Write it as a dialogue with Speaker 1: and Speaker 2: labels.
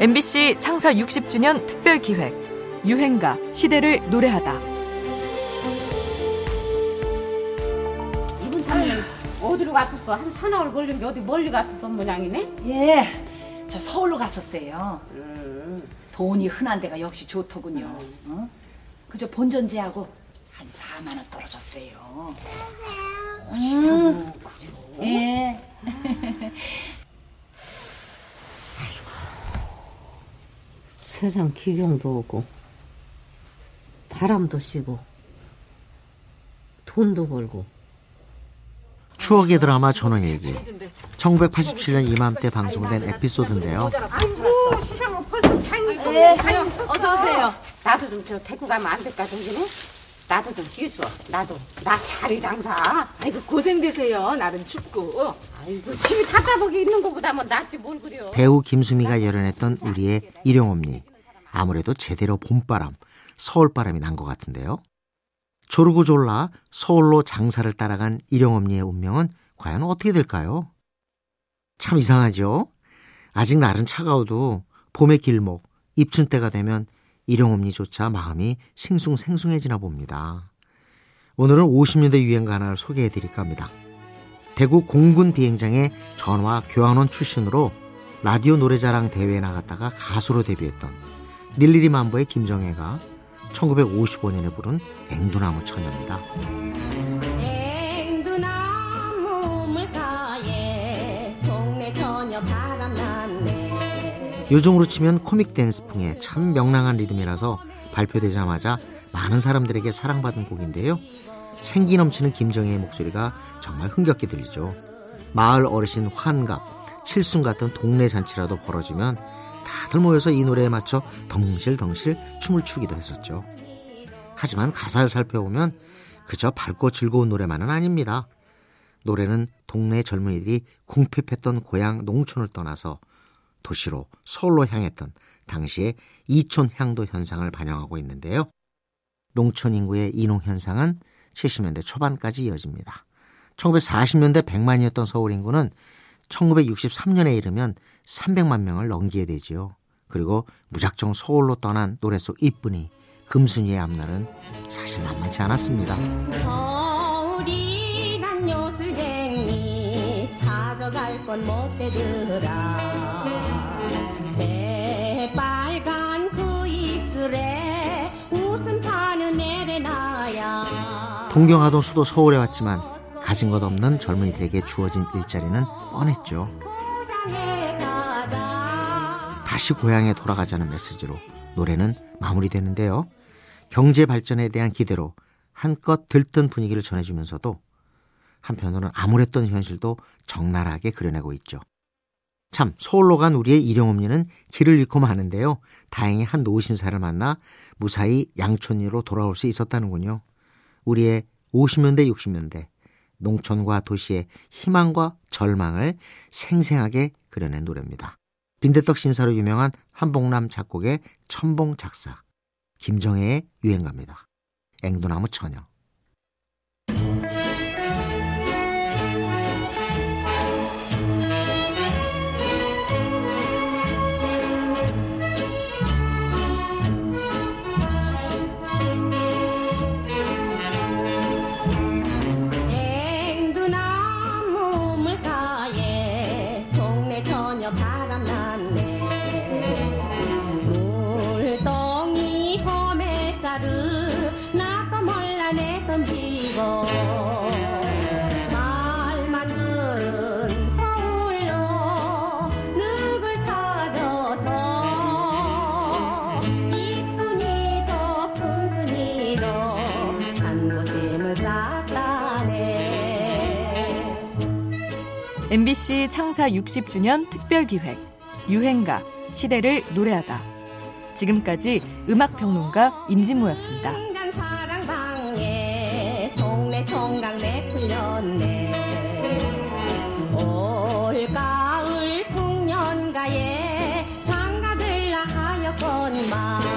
Speaker 1: MBC 창사 60주년 특별 기획 유행가 시대를 노래하다.
Speaker 2: 이분 참는 어디로 갔었어? 한 사나울 걸린 게 어디 멀리 갔었던 모양이네?
Speaker 3: 예, 저 서울로 갔었어요.
Speaker 2: 음.
Speaker 3: 돈이 흔한 데가 역시 좋더군요. 어? 그저 본전제하고 한 4만 원 떨어졌어요. 음, 예.
Speaker 2: 세상 기경도 오고 바람도 쉬고 돈도 벌고
Speaker 4: 추억의 드라마 전원일기 1987년 이맘때 방송된 에피소드인데요.
Speaker 2: 아이고 시상은 벌써 창이 섰
Speaker 3: 예,
Speaker 2: 창이 섰어
Speaker 3: 어서 오세요.
Speaker 2: 나도 좀 저 데리고 가면 안 될까 정기네? 나도 좀 휴줘 나도 나 자리 장사
Speaker 5: 아이고 고생되세요. 나름 춥고.
Speaker 2: 아이고 집이 답답하게 있는 것보다 뭐 낫지 뭘 그려
Speaker 4: 배우 김수미가 열연했던 우리의 일용엄니 아무래도 제대로 봄바람, 서울바람이 난 것 같은데요. 조르고 졸라 서울로 장사를 따라간 일용엄니의 운명은 과연 어떻게 될까요? 참 이상하죠? 아직 날은 차가워도 봄의 길목, 입춘 때가 되면 일용엄니조차 마음이 싱숭생숭해지나 봅니다. 오늘은 50년대 유행가 하나를 소개해 드릴까 합니다. 대구 공군 비행장의 전화 교환원 출신으로 라디오 노래자랑 대회에 나갔다가 가수로 데뷔했던 닐리리 만보의 김정혜가 1955년에 부른 앵두나무 처녀입니다.
Speaker 6: 앵두나무 물가에 동네 처녀 바람났네
Speaker 4: 요즘으로 치면 코믹 댄스풍의 참 명랑한 리듬이라서 발표되자마자 많은 사람들에게 사랑받은 곡인데요. 생기 넘치는 김정혜의 목소리가 정말 흥겹게 들리죠. 마을 어르신 환갑, 칠순 같은 동네 잔치라도 벌어지면 다들 모여서 이 노래에 맞춰 덩실덩실 춤을 추기도 했었죠. 하지만 가사를 살펴보면 그저 밝고 즐거운 노래만은 아닙니다. 노래는 동네 젊은이들이 궁핍했던 고향 농촌을 떠나서 도시로 서울로 향했던 당시의 이촌 향도 현상을 반영하고 있는데요. 농촌 인구의 이농 현상은 70년대 초반까지 이어집니다. 1940년대 100만이었던 서울 인구는 1963년에 이르면 300만 명을 넘기게 되지요. 그리고 무작정 서울로 떠난 노래 속 이쁜이 금순이의 앞날은 사실 만만치 않았습니다.
Speaker 6: 서울이 난 요술쟁이 찾아갈 건 못되더라 새빨간 그 입술에 웃음 파는 에레나야
Speaker 4: 동경하던 수도 서울에 왔지만 가진 것 없는 젊은이들에게 주어진 일자리는 뻔했죠. 다시 고향에 돌아가자는 메시지로 노래는 마무리되는데요. 경제 발전에 대한 기대로 한껏 들뜬 분위기를 전해주면서도 한편으로는 암울했던 현실도 적나라하게 그려내고 있죠. 참 서울로 간 우리의 일용엄니는 길을 잃고 마는데요. 다행히 한 노신사를 만나 무사히 양촌리로 돌아올 수 있었다는군요. 우리의 50년대 60년대 농촌과 도시의 희망과 절망을 생생하게 그려낸 노래입니다. 빈대떡 신사로 유명한 한복남 작곡의 첨봉 작사 김정혜의 유행가입니다. 앵두나무 처녀
Speaker 6: 동네 처녀 바람 났네. 물동이 홈에 자루 나도 몰라 내 던지고
Speaker 1: MBC 창사 60주년 특별기획 유행가 시대를 노래하다. 지금까지 음악평론가 임진모였습니다.
Speaker 6: 올가을 풍년가에 장가들라 하였건만.